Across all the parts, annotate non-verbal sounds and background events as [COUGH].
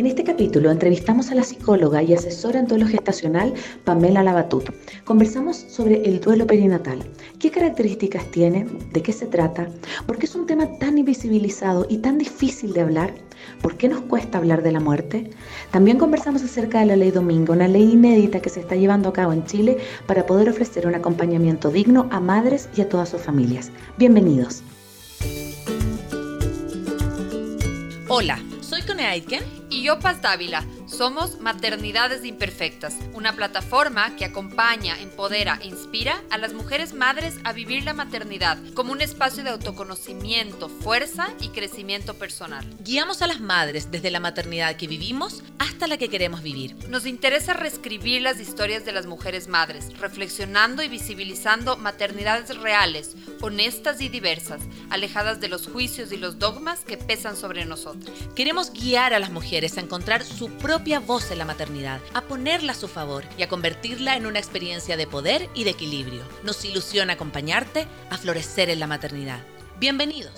En este capítulo entrevistamos a la psicóloga y asesora en duelo gestacional Pamela Labatut. Conversamos sobre el duelo perinatal. ¿Qué características tiene? ¿De qué se trata? ¿Por qué es un tema tan invisibilizado y tan difícil de hablar? ¿Por qué nos cuesta hablar de la muerte? También conversamos acerca de la ley Domingo, una ley inédita que se está llevando a cabo en Chile para poder ofrecer un acompañamiento digno a madres y a todas sus familias. Bienvenidos. Hola, soy Cone Aitken y yo Paz Dávila. Somos Maternidades Imperfectas, una plataforma que acompaña, empodera e inspira a las mujeres madres a vivir la maternidad como un espacio de autoconocimiento, fuerza y crecimiento personal. Guiamos a las madres desde la maternidad que vivimos hasta la que queremos vivir. Nos interesa reescribir las historias de las mujeres madres, reflexionando y visibilizando maternidades reales, honestas y diversas, alejadas de los juicios y los dogmas que pesan sobre nosotros. Queremos guiar a las mujeres a encontrar su propia voz en la maternidad, a ponerla a su favor y a convertirla en una experiencia de poder y de equilibrio. Nos ilusiona acompañarte a florecer en la maternidad. Bienvenidos.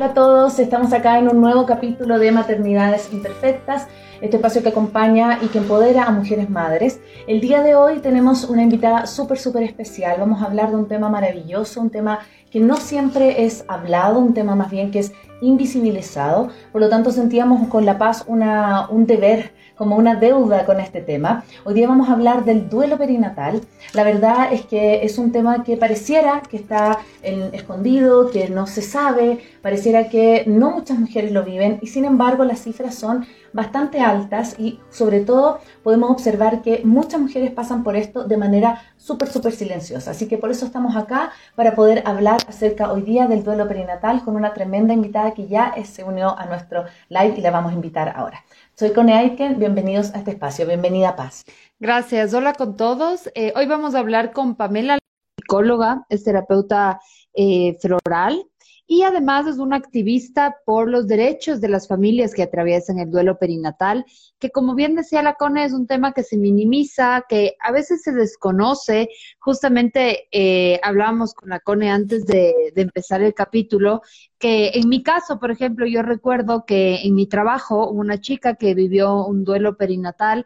Hola a todos, estamos acá en un nuevo capítulo de Maternidades Imperfectas este espacio que acompaña y que empodera a mujeres madres. El día de hoy tenemos una invitada súper, súper especial. Vamos a hablar de un tema maravilloso, un tema que no siempre es hablado, un tema más bien que es invisibilizado. Por lo tanto, sentíamos con La Paz una, un deber como una deuda con este tema. Hoy día vamos a hablar del duelo perinatal. La verdad es que es un tema que pareciera que está escondido, que no se sabe, pareciera que no muchas mujeres lo viven y sin embargo las cifras son bastante altas y sobre todo podemos observar que muchas mujeres pasan por esto de manera súper, súper silenciosa. Así que por eso estamos acá para poder hablar acerca hoy día del duelo perinatal con una tremenda invitada que ya se unió a nuestro live y la vamos a invitar ahora. Soy Cone Aiken, bienvenidos a este espacio, bienvenida Paz. Gracias, hola con todos. Eh, hoy vamos a hablar con Pamela, psicóloga, es terapeuta eh, floral y además es una activista por los derechos de las familias que atraviesan el duelo perinatal, que como bien decía la CONE es un tema que se minimiza, que a veces se desconoce. Justamente eh, hablábamos con la CONE antes de, de empezar el capítulo, que en mi caso, por ejemplo, yo recuerdo que en mi trabajo hubo una chica que vivió un duelo perinatal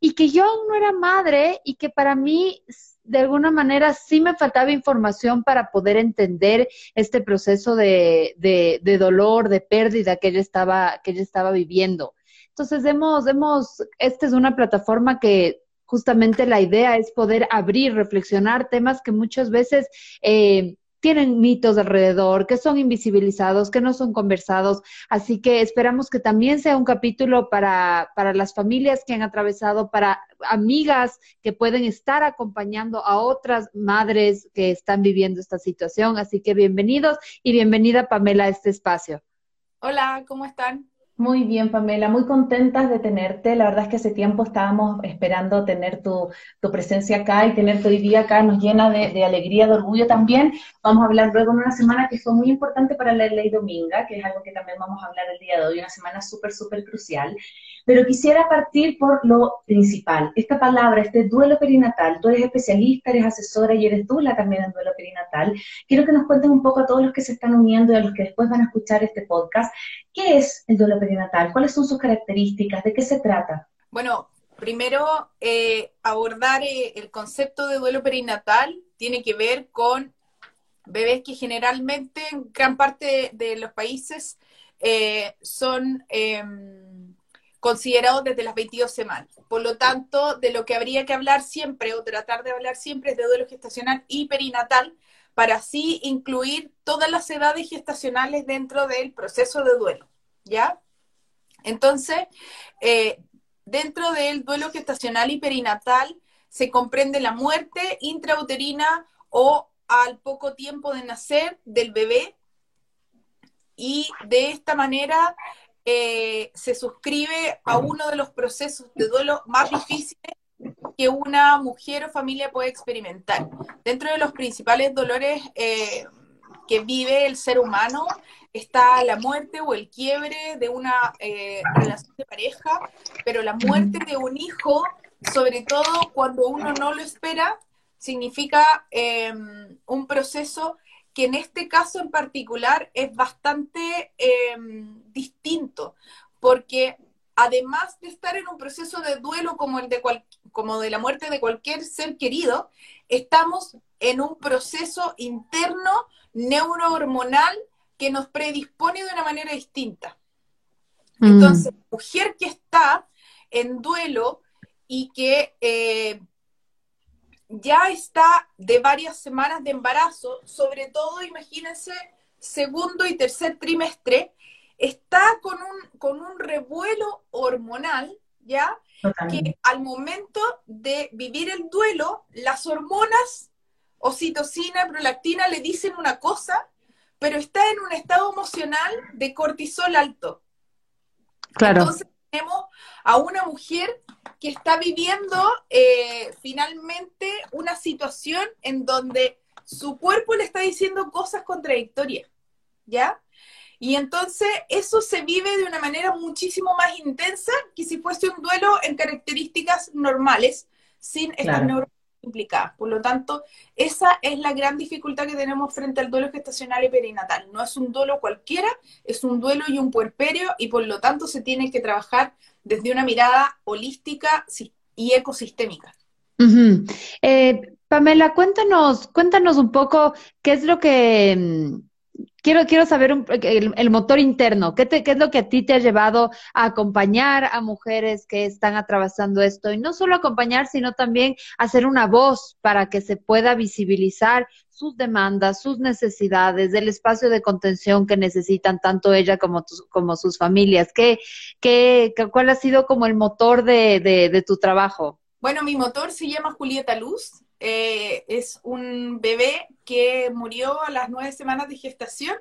y que yo no era madre y que para mí de alguna manera sí me faltaba información para poder entender este proceso de, de, dolor, de pérdida que ella estaba, que ella estaba viviendo. Entonces, hemos, hemos, esta es una plataforma que justamente la idea es poder abrir, reflexionar temas que muchas veces eh, tienen mitos alrededor, que son invisibilizados, que no son conversados. Así que esperamos que también sea un capítulo para, para las familias que han atravesado, para amigas que pueden estar acompañando a otras madres que están viviendo esta situación. Así que bienvenidos y bienvenida Pamela a este espacio. Hola, ¿cómo están? Muy bien, Pamela, muy contentas de tenerte. La verdad es que hace tiempo estábamos esperando tener tu, presencia acá y tenerte hoy día acá nos llena de, alegría, de orgullo también. Vamos a hablar luego en una semana que fue muy importante para la ley Dominga, que es algo que también vamos a hablar el día de hoy, una semana súper, súper crucial. Pero quisiera partir por lo principal. Esta palabra, este duelo perinatal, tú eres especialista, eres asesora y eres dula también en duelo perinatal. Quiero que nos cuentes un poco a todos los que se están uniendo y a los que después van a escuchar este podcast, ¿qué es el duelo perinatal? ¿Cuáles son sus características? ¿De qué se trata? Bueno, primero eh, abordar eh, el concepto de duelo perinatal tiene que ver con bebés que generalmente en gran parte de, los países eh, son considerados desde las 22 semanas. Por lo tanto, de lo que habría que hablar siempre o tratar de hablar siempre es de duelo gestacional y perinatal, para así incluir todas las edades gestacionales dentro del proceso de duelo, ¿ya? Entonces, eh, dentro del duelo gestacional y perinatal se comprende la muerte intrauterina o al poco tiempo de nacer del bebé y de esta manera eh, se suscribe a uno de los procesos de duelo más difíciles que una mujer o familia puede experimentar. Dentro de los principales dolores eh, que vive el ser humano está la muerte o el quiebre de una eh, relación de pareja, pero la muerte de un hijo, sobre todo cuando uno no lo espera, significa un proceso que en este caso en particular es bastante em, distinto, porque además de estar en un proceso de duelo como el de, como de la muerte de cualquier ser querido, estamos en un proceso interno neurohormonal que nos predispone de una manera distinta. Mm. Entonces, mujer que está en duelo y que eh, ya está de varias semanas de embarazo, sobre todo, imagínense, segundo y tercer trimestre, está con un, con un revuelo hormonal, ¿ya? Que al momento de vivir el duelo, las hormonas, oxitocina, prolactina, le dicen una cosa, pero está en un estado emocional de cortisol alto. Claro. Entonces tenemos a una mujer que está viviendo eh, finalmente una situación en donde su cuerpo le está diciendo cosas contradictorias, ¿ya? Y entonces eso se vive de una manera muchísimo más intensa que si fuese un duelo en características normales, sin estas implicadas. Por lo tanto, esa es la gran dificultad que tenemos frente al duelo gestacional y perinatal. No es un duelo cualquiera, es un duelo y un puerperio y por lo tanto se tiene que trabajar desde una mirada holística y ecosistémica. Eh, Pamela, cuéntanos, cuéntanos un poco qué es lo que mm, quiero, quiero saber el, motor interno, ¿qué, ¿qué, es lo que a ti te ha llevado a acompañar a mujeres que están atravesando esto? Y no solo acompañar, sino también hacer una voz para que se pueda visibilizar sus demandas, sus necesidades, del espacio de contención que necesitan tanto ella como, como sus familias. ¿Qué, qué, ¿Cuál ha sido como el motor de, de tu trabajo? Bueno, mi motor se llama Julieta Luz eh, es un bebé que murió a las nueve semanas de gestación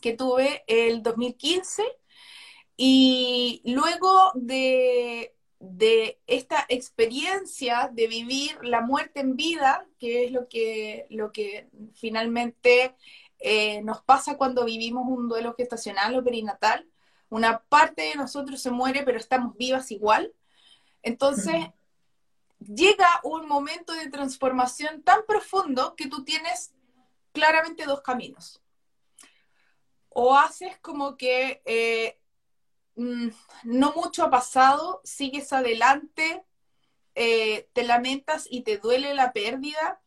que tuve el 2015 y luego de, esta experiencia de vivir la muerte en vida, que es lo que, lo que finalmente eh, nos pasa cuando vivimos un duelo gestacional o perinatal, una parte de nosotros se muere, pero estamos vivas igual. Entonces, llega un momento de transformación tan profundo que tú tienes claramente dos caminos. O haces como que eh, mm, no mucho ha pasado, sigues adelante, eh, te lamentas y te duele la pérdida,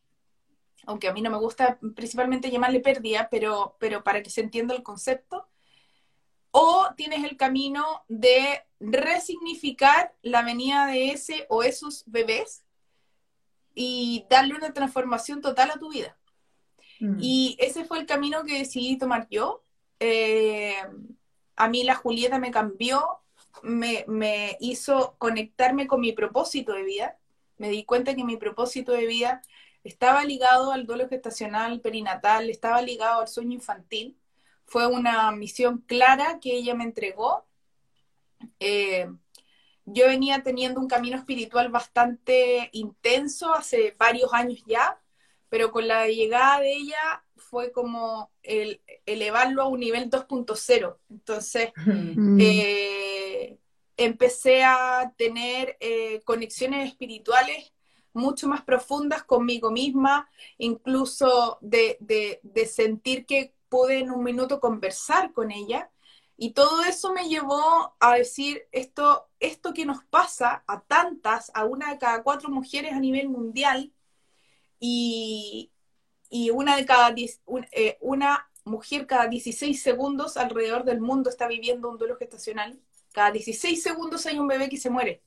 aunque a mí no me gusta principalmente llamarle pérdida, pero, pero para que se entienda el concepto. O tienes el camino de resignificar la venida de ese o esos bebés y darle una transformación total a tu vida. Mm. Y ese fue el camino que decidí tomar yo. Eh, a mí la Julieta me cambió, me, me, hizo conectarme con mi propósito de vida. Me di cuenta que mi propósito de vida estaba ligado al duelo gestacional perinatal, estaba ligado al sueño infantil. Fue una misión clara que ella me entregó. Eh, yo venía teniendo un camino espiritual bastante intenso hace varios años ya, pero con la llegada de ella fue como el elevarlo a un nivel 2.0. Entonces, mm. eh, empecé a tener eh, conexiones espirituales mucho más profundas conmigo misma, incluso de, de sentir que pude en un minuto conversar con ella y todo eso me llevó a decir, esto, esto que nos pasa a tantas, a una de cada cuatro mujeres a nivel mundial, y, una de cada eh, una mujer cada 16 segundos alrededor del mundo está viviendo un duelo gestacional. Cada 16 segundos hay un bebé que se muere.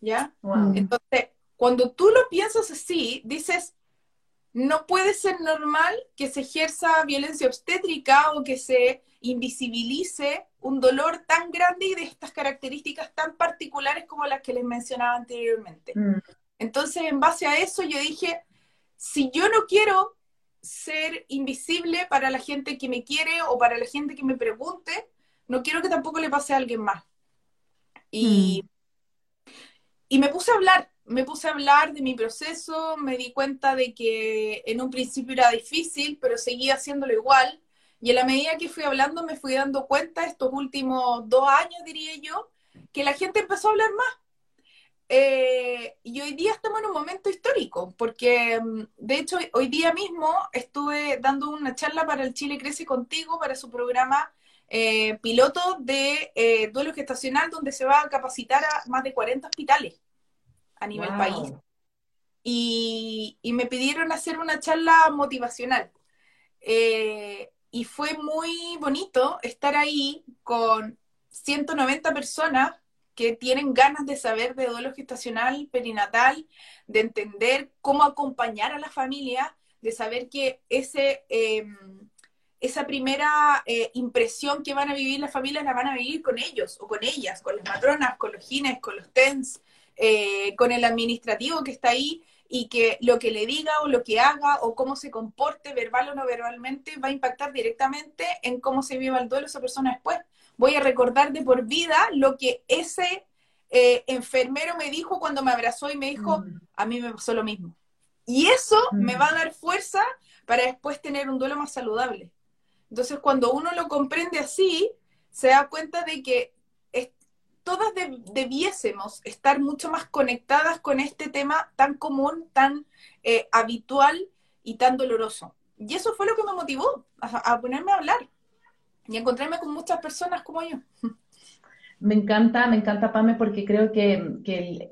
¿Ya? Entonces, cuando tú lo piensas así, dices, no puede ser normal que se ejerza violencia obstétrica o que se invisibilice un dolor tan grande y de estas características tan particulares como las que les mencionaba anteriormente. Mm. Entonces, en base a eso, yo dije, si yo no quiero ser invisible para la gente que me quiere o para la gente que me pregunte, no quiero que tampoco le pase a alguien más. Y, mm. y me puse a hablar, me puse a hablar de mi proceso, me di cuenta de que en un principio era difícil, pero seguía haciéndolo igual. Y en la medida que fui hablando, me fui dando cuenta, estos últimos dos años, diría yo, que la gente empezó a hablar más. eh, y hoy día estamos en un momento histórico, porque mm, de hecho hoy día mismo estuve dando una charla para el Chile Crece Contigo, para su programa eh, piloto de eh, duelo gestacional, donde se va a capacitar a más de 40 hospitales a nivel país. Y, me pidieron hacer una charla motivacional. y fue muy bonito estar ahí con 190 personas que tienen ganas de saber de duelo gestacional, perinatal, de entender cómo acompañar a la familia, de saber que ese, em, esa primera eh, impresión que van a vivir las familias la van a vivir con ellos o con ellas, con las matronas, con los gines, con los TENS, eh, con el administrativo que está ahí y que lo que le diga o lo que haga o cómo se comporte verbal o no verbalmente va a impactar directamente en cómo se viva el duelo esa persona después voy a recordar de por vida lo que ese eh, enfermero me dijo cuando me abrazó y me dijo, mm. a mí me pasó lo mismo. Y eso me mm. va a dar fuerza para después tener un duelo más saludable. Entonces, cuando uno lo comprende así, se da cuenta de que todas debiésemos estar mucho más conectadas con este tema tan común, tan eh, habitual y tan doloroso. Y eso fue lo que me motivó a ponerme a hablar y encontrarme con muchas personas como yo. Me encanta, me encanta, Pame, porque creo que,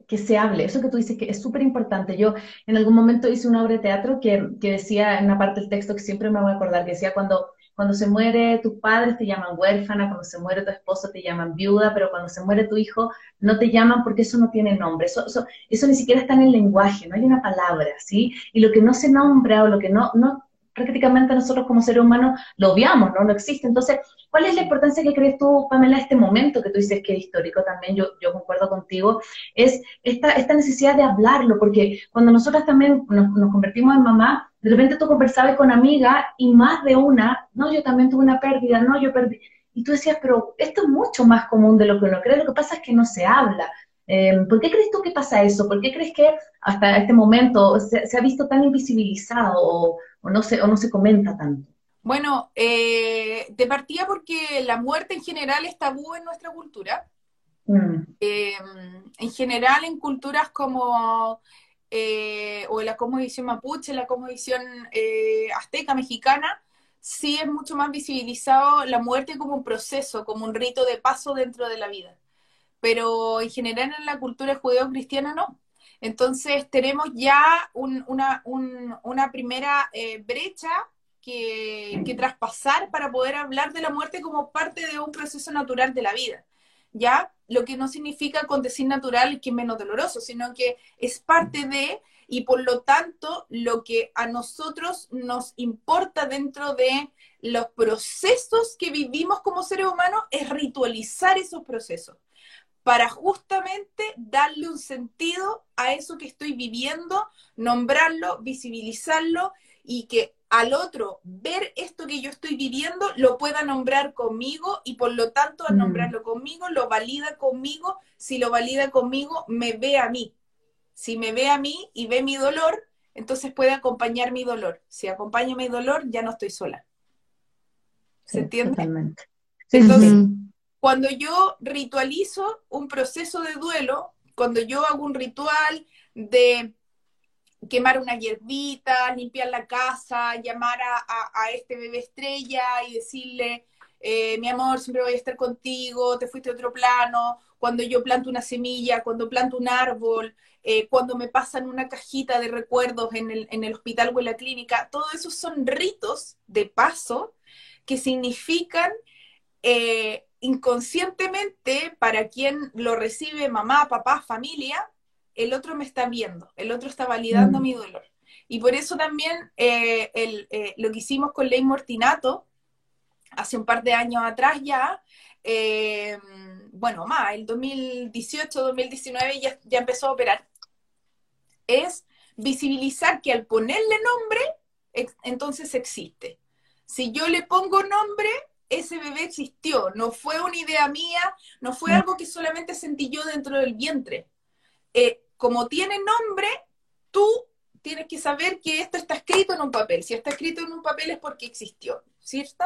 que, se hable. Eso que tú dices que es súper importante. Yo en algún momento hice una obra de teatro que, que, decía en una parte del texto que siempre me voy a acordar, que decía cuando, cuando se muere tus padres te llaman huérfana, cuando se muere tu esposo te llaman viuda, pero cuando se muere tu hijo no te llaman porque eso no tiene nombre. Eso, eso, eso ni siquiera está en el lenguaje, no hay una palabra, ¿sí? Y lo que no se nombra o lo que no, no prácticamente nosotros como seres humanos lo obviamos, ¿no? No existe. Entonces, ¿cuál es la importancia que crees tú, Pamela, este momento que tú dices que es histórico también, yo, yo concuerdo contigo, es esta, esta necesidad de hablarlo, porque cuando nosotras también nos, convertimos en mamá, de repente tú conversabas con amiga y más de una, no, yo también tuve una pérdida, no, yo perdí. Y tú decías, pero esto es mucho más común de lo que uno cree, lo que pasa es que no se habla. Em, ¿Por qué crees tú que pasa eso? ¿Por qué crees que hasta este momento se, ha visto tan invisibilizado o, no se, o no se comenta tanto? Bueno, eh, de partida porque la muerte en general es tabú en nuestra cultura. Mm. Em, en general en culturas como eh, o la cosmovisión mapuche, la cosmovisión eh, azteca, mexicana, sí es mucho más visibilizado la muerte como un proceso, como un rito de paso dentro de la vida pero en general en la cultura judeo-cristiana no. Entonces tenemos ya una, primera eh, brecha que, traspasar para poder hablar de la muerte como parte de un proceso natural de la vida. ¿Ya? Lo que no significa con decir natural que es menos doloroso, sino que es parte de, y por lo tanto, lo que a nosotros nos importa dentro de los procesos que vivimos como seres humanos es ritualizar esos procesos para justamente darle un sentido a eso que estoy viviendo, nombrarlo, visibilizarlo y que al otro ver esto que yo estoy viviendo lo pueda nombrar conmigo y por lo tanto al mm. nombrarlo conmigo lo valida conmigo, si lo valida conmigo me ve a mí. Si me ve a mí y ve mi dolor, entonces puede acompañar mi dolor. Si acompaña mi dolor, ya no estoy sola. ¿Se entiende? Totalmente. entonces, cuando yo ritualizo un proceso de duelo, cuando yo hago un ritual de quemar una hierbita, limpiar la casa, llamar a, este bebé estrella y decirle, eh, mi amor, siempre voy a estar contigo, te fuiste a otro plano, cuando yo planto una semilla, cuando planto un árbol, eh, cuando me pasan una cajita de recuerdos en el, en el hospital o en la clínica, todo eso son ritos de paso que significan eh, inconscientemente, para quien lo recibe mamá, papá, familia, el otro me está viendo, el otro está validando mm. mi dolor. Y por eso también eh, eh, lo que hicimos con Ley Mortinato, hace un par de años atrás ya, eh, bueno, más, el 2018, 2019 ya, ya empezó a operar, es visibilizar que al ponerle nombre, entonces existe. Si yo le pongo nombre, ese bebé existió, no fue una idea mía, no fue mm. algo que solamente sentí yo dentro del vientre. Eh, como tiene nombre, tú tienes que saber que esto está escrito en un papel. Si está escrito en un papel es porque existió, ¿cierto?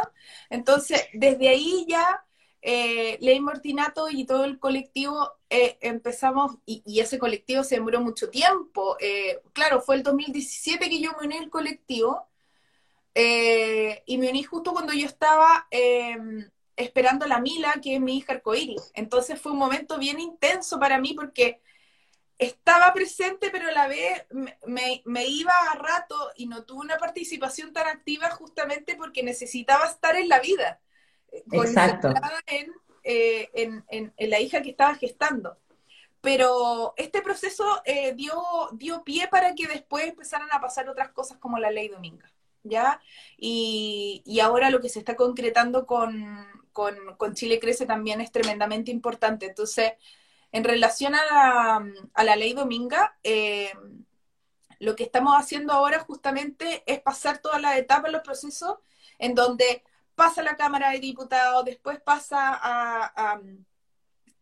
Entonces, desde ahí ya eh, Ley Mortinato y todo el colectivo eh, empezamos, y, ese colectivo se demoró mucho tiempo. Eh, claro, fue el 2017 que yo me uní al colectivo, y me uní justo cuando yo estaba em, esperando a la Mila, que es mi hija arcoíris. Entonces fue un momento bien intenso para mí porque estaba presente, pero a la vez me, me, iba a rato y no tuve una participación tan activa justamente porque necesitaba estar en la vida. Exacto. Eh, en, en, en, la hija que estaba gestando. Pero este proceso eh, dio, dio pie para que después empezaran a pasar otras cosas como la ley Dominga, ¿ya? Y, y ahora lo que se está concretando con, con, con, Chile Crece también es tremendamente importante. Entonces, en relación a la, a la ley Dominga, eh, lo que estamos haciendo ahora justamente es pasar todas las etapas, los procesos, en donde pasa la Cámara de Diputados, después pasa a,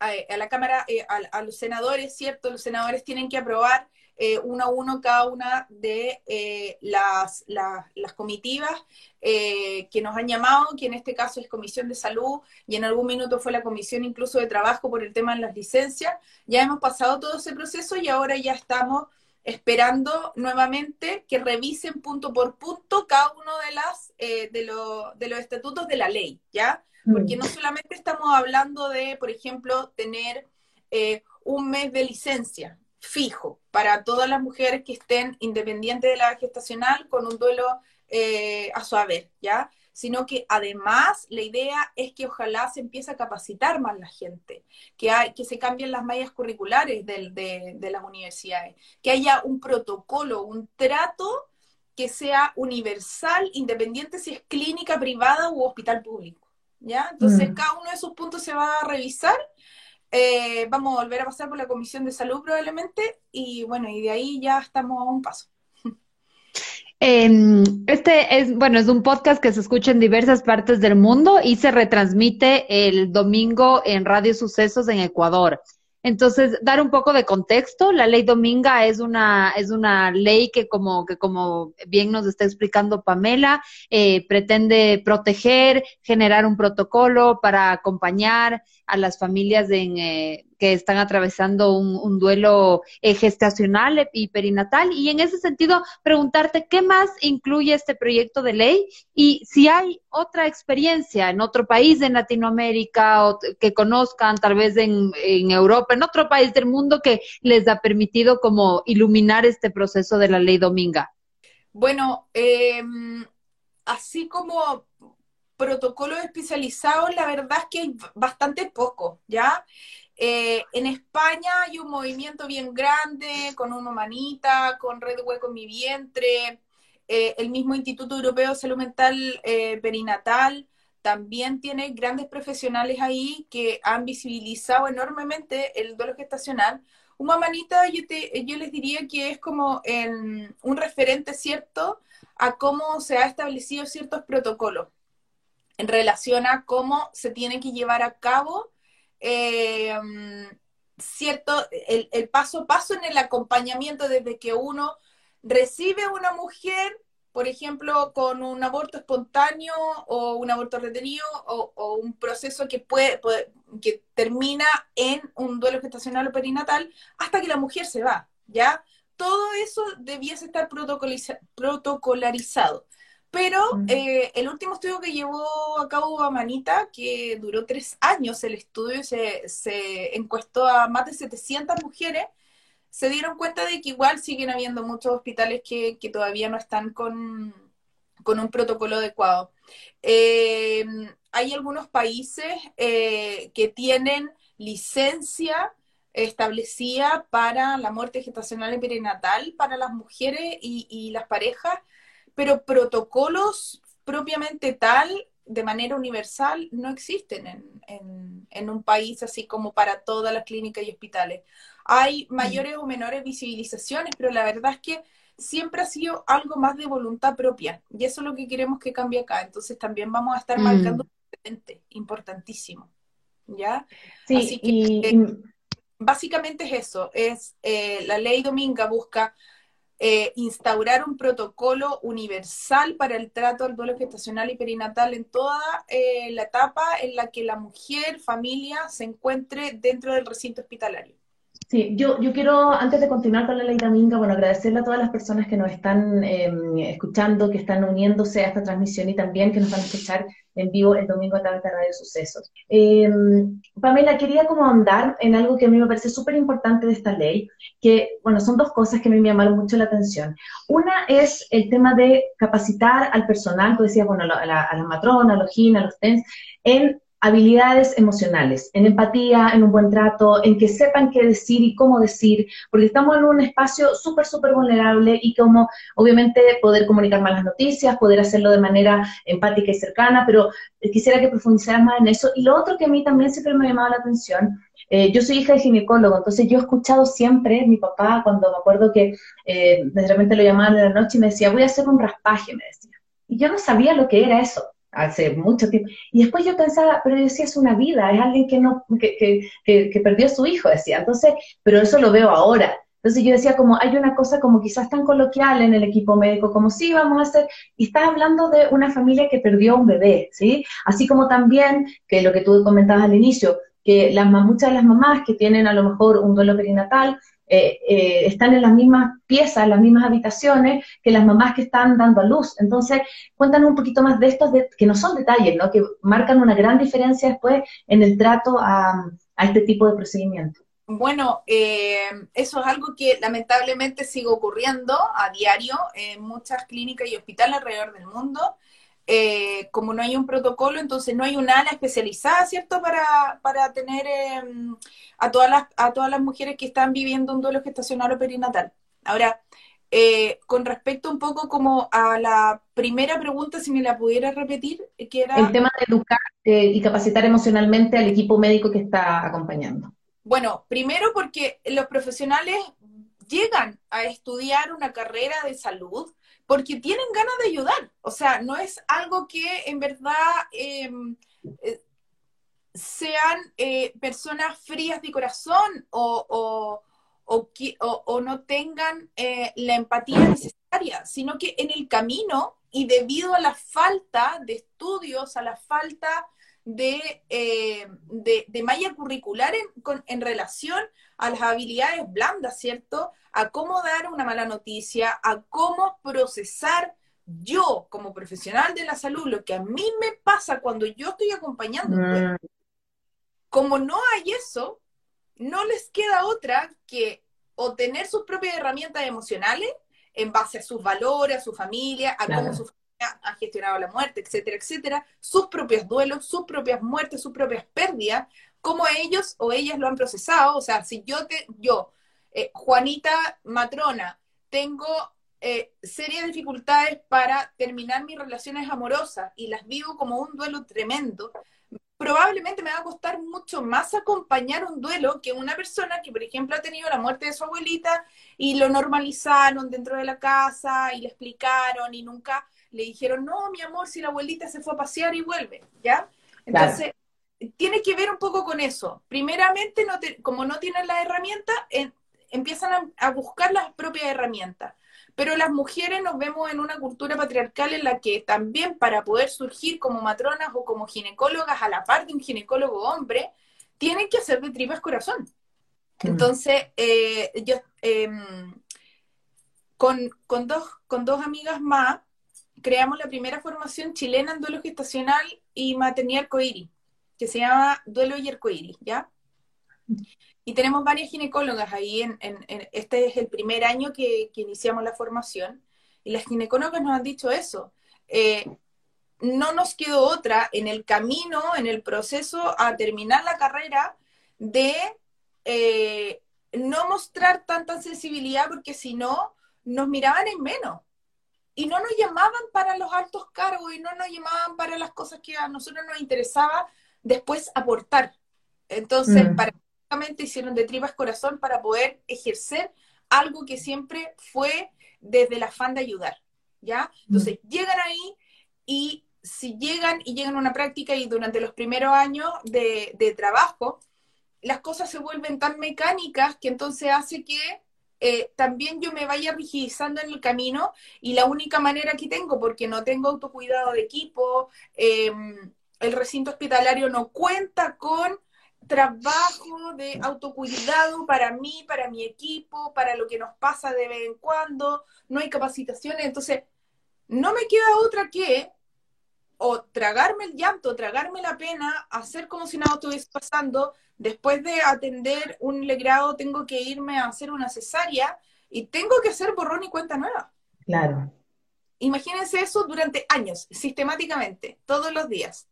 a, la Cámara, eh, a, los senadores, ¿cierto? Los senadores tienen que aprobar eh, uno a uno cada una de eh, las, las, comitivas que nos han llamado, que en este caso es Comisión de Salud y en algún minuto fue la Comisión incluso de Trabajo por el tema de las licencias. Ya hemos pasado todo ese proceso y ahora ya estamos esperando nuevamente que revisen punto por punto cada uno de, las, eh, de, de, los estatutos de la ley, ¿ya? Porque mm. no solamente estamos hablando de, por ejemplo, tener eh, un mes de licencia fijo para todas las mujeres que estén independientes de la gestacional con un duelo eh, a su haber, ¿ya? sino que además la idea es que ojalá se empiece a capacitar más la gente, que, hay, que se cambien las mallas curriculares de, las universidades, que haya un protocolo, un trato que sea universal, independiente si es clínica privada u hospital público. ¿ya? Entonces, mm. cada uno de esos puntos se va a revisar. Eh, vamos a volver a pasar por la Comisión de Salud probablemente y bueno, y de ahí ya estamos a un paso. Em, este es, bueno, es un podcast que se escucha en diversas partes del mundo y se retransmite el domingo en Radio Sucesos en Ecuador. Entonces, dar un poco de contexto, la ley Dominga es una, es una ley que como, que como bien nos está explicando Pamela, eh, pretende proteger, generar un protocolo para acompañar a las familias en, eh, que están atravesando un, duelo eh, gestacional y perinatal. Y en ese sentido, preguntarte qué más incluye este proyecto de ley y si hay otra experiencia en otro país en Latinoamérica o que conozcan, tal vez en, en Europa, en otro país del mundo que les ha permitido como iluminar este proceso de la ley Dominga. Bueno, em, así como protocolos especializados, la verdad es que hay bastante poco, ¿ya? Eh, en España hay un movimiento bien grande con una manita, con Red Hueco en mi vientre, eh, el mismo Instituto Europeo de Salud Mental eh, Perinatal también tiene grandes profesionales ahí que han visibilizado enormemente el duelo gestacional. Una manita, yo, yo les diría que es como un referente cierto a cómo se ha establecido ciertos protocolos en relación a cómo se tiene que llevar a cabo eh, cierto, el, paso a paso en el acompañamiento desde que uno recibe a una mujer, por ejemplo, con un aborto espontáneo o un aborto retenido o, un proceso que puede, que termina en un duelo gestacional o perinatal hasta que la mujer se va, ¿ya? Todo eso debiese estar protocolarizado. Pero eh, el último estudio que llevó a cabo Manita, que duró tres años el estudio, se, se encuestó a más de 700 mujeres, se dieron cuenta de que igual siguen habiendo muchos hospitales que, todavía no están con, un protocolo adecuado. Eh, hay algunos países eh, que tienen licencia establecida para la muerte gestacional y perinatal para las mujeres y, y las parejas, pero protocolos propiamente tal, de manera universal, no existen en, un país así como para todas las clínicas y hospitales. Hay mm. mayores o menores visibilizaciones, pero la verdad es que siempre ha sido algo más de voluntad propia y eso es lo que queremos que cambie acá. Entonces también vamos a estar mm. marcando un precedente importantísimo. ¿Ya? Sí, Así que, básicamente es eso, es eh, la ley Dominga busca eh, instaurar un protocolo universal para el trato al duelo gestacional y perinatal en toda eh, la etapa en la que la mujer, familia, se encuentre dentro del recinto hospitalario. Sí, yo, yo quiero, antes de continuar con la ley Dominga, bueno, agradecerle a todas las personas que nos están em, escuchando, que están uniéndose a esta transmisión y también que nos van a escuchar en vivo el domingo a través de Radio Sucesos. Em, Pamela, quería como andar en algo que a mí me parece súper importante de esta ley, que, bueno, son dos cosas que a mí me llamaron mucho la atención. Una es el tema de capacitar al personal, tú decías, bueno, a la, a la matrona, a los GIN, a los TENS, en habilidades emocionales, en empatía, en un buen trato, en que sepan qué decir y cómo decir, porque estamos en un espacio súper, súper vulnerable y como obviamente poder comunicar más las noticias, poder hacerlo de manera empática y cercana, pero quisiera que profundizaras más en eso. Y lo otro que a mí también siempre me ha llamado la atención, eh, yo soy hija de ginecólogo, entonces yo he escuchado siempre, mi papá, cuando me acuerdo que eh, de repente lo llamaban en la noche y me decía, voy a hacer un raspaje, me decía. Y yo no sabía lo que era eso hace mucho tiempo. Y después yo pensaba, pero yo decía, es una vida, es alguien que, no, que, que, que, perdió a su hijo, decía. Entonces, pero eso lo veo ahora. Entonces yo decía, como hay una cosa como quizás tan coloquial en el equipo médico, como sí, vamos a hacer, y estás hablando de una familia que perdió un bebé, ¿sí? Así como también, que lo que tú comentabas al inicio, que las, muchas de las mamás que tienen a lo mejor un duelo perinatal, eh, eh, están en las mismas piezas, en las mismas habitaciones que las mamás que están dando a luz. Entonces, cuéntanos un poquito más de estos, que no son detalles, ¿no? que marcan una gran diferencia después en el trato a, este tipo de procedimiento. Bueno, eh, eso es algo que lamentablemente sigue ocurriendo a diario en muchas clínicas y hospitales alrededor del mundo. Eh, como no hay un protocolo, entonces no hay un ala especializada, ¿cierto?, para, para tener em, a, todas las, a todas las mujeres que están viviendo un duelo gestacional o perinatal. Ahora, eh, con respecto un poco como a la primera pregunta, si me la pudiera repetir, que era... El tema de educar eh, y capacitar emocionalmente al equipo médico que está acompañando. Bueno, primero porque los profesionales llegan a estudiar una carrera de salud porque tienen ganas de ayudar. O sea, no es algo que en verdad em, eh, sean eh, personas frías de corazón o, o, no tengan eh, la empatía necesaria, sino que en el camino y debido a la falta de estudios, a la falta de, de, malla curricular en, en relación a las habilidades blandas, ¿cierto? A cómo dar una mala noticia, a cómo procesar yo como profesional de la salud lo que a mí me pasa cuando yo estoy acompañando. Mm. Como no hay eso, no les queda otra que obtener sus propias herramientas emocionales en base a sus valores, a su familia, a cómo su familia ha gestionado la muerte, etcétera, etcétera, sus propios duelos, sus propias muertes, sus propias pérdidas, cómo ellos o ellas lo han procesado. O sea, si yo, te, yo eh, Juanita Matrona, tengo eh, serias dificultades para terminar mis relaciones amorosas y las vivo como un duelo tremendo, probablemente me va a costar mucho más acompañar un duelo que una persona que, por ejemplo, ha tenido la muerte de su abuelita y lo normalizaron dentro de la casa y le explicaron y nunca le dijeron, no, mi amor, si la abuelita se fue a pasear y vuelve, ¿ya? Entonces, tiene que ver un poco con eso. Primeramente, no como no tienen las herramientas, empiezan a, buscar las propias herramientas. Pero las mujeres nos vemos en una cultura patriarcal en la que también para poder surgir como matronas o como ginecólogas a la par de un ginecólogo hombre, tienen que hacer de tripas corazón. Entonces, eh, yo em, con, con, dos, con dos amigas más creamos la primera formación chilena en duelo gestacional y maternidad coiri que se llama Duelo y Arcoíris, ¿ya? Y tenemos varias ginecólogas ahí, en, este es el primer año que, iniciamos la formación, y las ginecólogas nos han dicho eso. Eh, no nos quedó otra en el camino, en el proceso a terminar la carrera, de eh, no mostrar tanta sensibilidad, porque si no, nos miraban en menos. Y no nos llamaban para los altos cargos y no nos llamaban para las cosas que a nosotros nos interesaba después aportar. Entonces, mm. prácticamente hicieron de tripas corazón para poder ejercer algo que siempre fue desde el afán de ayudar, ¿ya? Entonces, mm. llegan ahí y si llegan y llegan a una práctica y durante los primeros años de, trabajo, las cosas se vuelven tan mecánicas que entonces hace que eh, también yo me vaya rigidizando en el camino y la única manera que tengo, porque no tengo autocuidado de equipo, em, el recinto hospitalario no cuenta con trabajo de autocuidado para mí, para mi equipo, para lo que nos pasa de vez en cuando, no hay capacitaciones, entonces no me queda otra que o tragarme el llanto, tragarme la pena, hacer como si nada estuviese pasando, después de atender un legrado tengo que irme a hacer una cesárea y tengo que hacer borrón y cuenta nueva. Claro. Imagínense eso durante años, sistemáticamente, todos los días.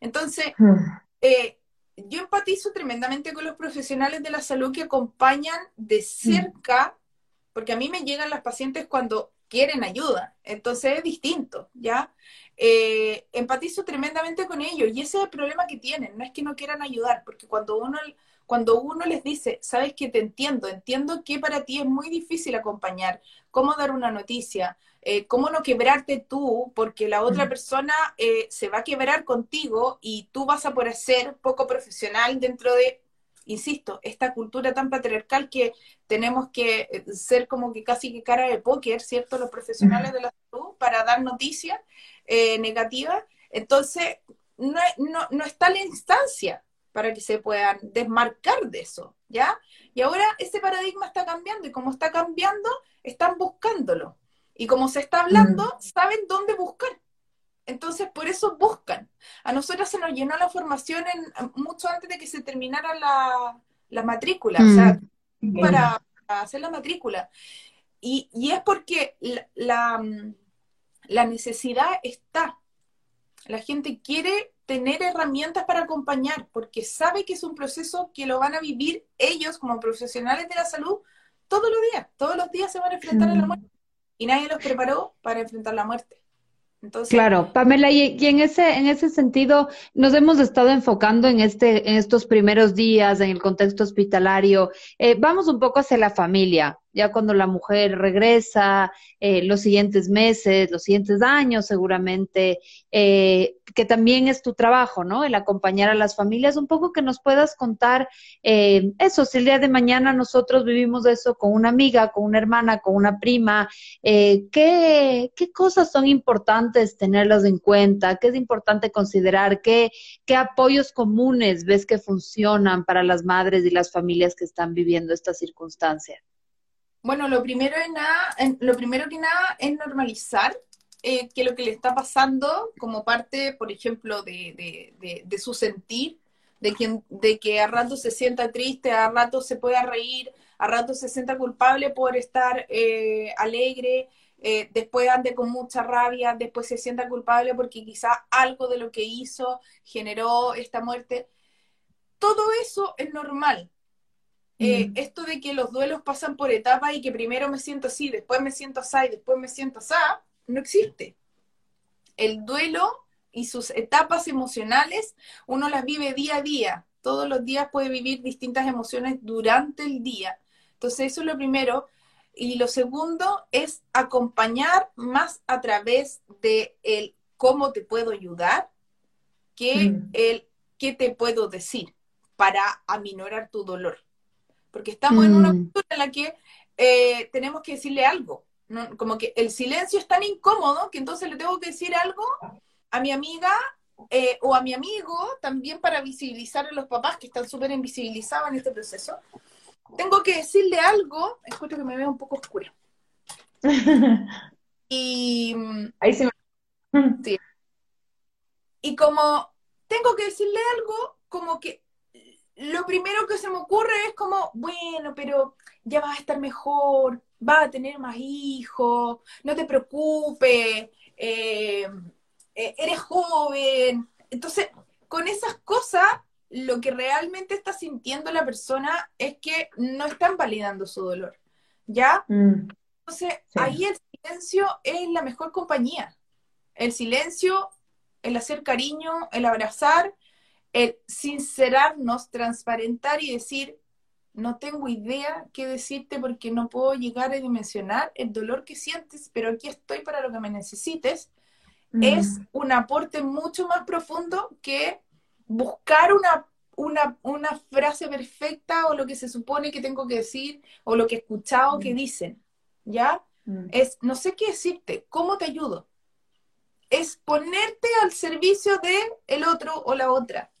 Entonces, hmm. eh, yo empatizo tremendamente con los profesionales de la salud que acompañan de hmm. cerca, porque a mí me llegan las pacientes cuando quieren ayuda, entonces es distinto, ¿ya? Eh, empatizo tremendamente con ellos y ese es el problema que tienen, no es que no quieran ayudar, porque cuando uno, cuando uno les dice, sabes que te entiendo, entiendo que para ti es muy difícil acompañar, cómo dar una noticia, eh, cómo no quebrarte tú, porque la otra mm. persona eh, se va a quebrar contigo y tú vas a poder ser poco profesional dentro de insisto, esta cultura tan patriarcal que tenemos que ser como que casi que cara de póker, ¿cierto? Los profesionales de la salud para dar noticias eh, negativa, entonces no, no, no está la instancia para que se puedan desmarcar de eso, ¿ya? Y ahora ese paradigma está cambiando y como está cambiando, están buscándolo. Y como se está hablando, mm. saben dónde buscar. Entonces, por eso buscan. A nosotros se nos llenó la formación en, mucho antes de que se terminara la, la matrícula, o sea, mm. para, hacer la matrícula. Y, y es porque la, mm, la necesidad está. La gente quiere tener herramientas para acompañar porque sabe que es un proceso que lo van a vivir ellos como profesionales de la salud todos los días. Todos los días se van a enfrentar a la mm. muerte y nadie los preparó para enfrentar la muerte. Claro, Pamela, y, en ese en ese sentido nos hemos estado enfocando en este en estos primeros días en el contexto hospitalario. Eh, vamos un poco hacia la familia ya cuando la mujer regresa, eh, los siguientes meses, los siguientes años seguramente, eh, que también es tu trabajo, ¿no? El acompañar a las familias, un poco que nos puedas contar eh, eso, si el día de mañana nosotros vivimos eso con una amiga, con una hermana, con una prima, ¿qué, ¿qué, cosas son importantes tenerlas en cuenta? ¿Qué es importante considerar? ¿Qué, ¿Qué apoyos comunes ves que funcionan para las madres y las familias que están viviendo esta circunstancia? Bueno, lo primero, nada, lo primero que nada es normalizar eh, que lo que le está pasando como parte, por ejemplo, de, su sentir, de que, de que a rato se sienta triste, a rato se pueda reír, a rato se sienta culpable por estar eh, alegre, eh, después ande con mucha rabia, después se sienta culpable porque quizá algo de lo que hizo generó esta muerte. Todo eso es normal, eh, mm. esto de que los duelos pasan por etapas y que primero me siento así, después me siento así y después me siento así, no existe. El duelo y sus etapas emocionales, uno las vive día a día. Todos los días puede vivir distintas emociones durante el día. Entonces, eso es lo primero. Y lo segundo es acompañar más a través de el cómo te puedo ayudar que mm. el qué te puedo decir para aminorar tu dolor porque estamos en una mm. cultura en la que eh, tenemos que decirle algo. Como que el silencio es tan incómodo que entonces le tengo que decir algo a mi amiga eh, o a mi amigo también para visibilizar a los papás que están súper invisibilizados en este proceso. Tengo que decirle algo, escucho que me veo un poco oscura. [LAUGHS] y ahí sí, [LAUGHS] sí. Y como tengo que decirle algo, como que lo primero que se me ocurre es como, bueno, pero ya vas a estar mejor, vas a tener más hijos, no te preocupes, eh, eh, eres joven. Entonces, con esas cosas, lo que realmente está sintiendo la persona es que no están validando su dolor, ¿ya? Mm. Entonces, ahí el silencio es la mejor compañía. El silencio, el hacer cariño, el abrazar, el sincerarnos, transparentar y decir, no tengo idea qué decirte porque no puedo llegar a dimensionar el dolor que sientes, pero aquí estoy para lo que me necesites, es un aporte mucho más profundo que buscar una una, una frase perfecta o lo que se supone que tengo que decir o lo que he escuchado que dicen, ¿ya? Mm. Es, no sé qué decirte, ¿cómo te ayudo? Es ponerte al servicio de el otro o la otra.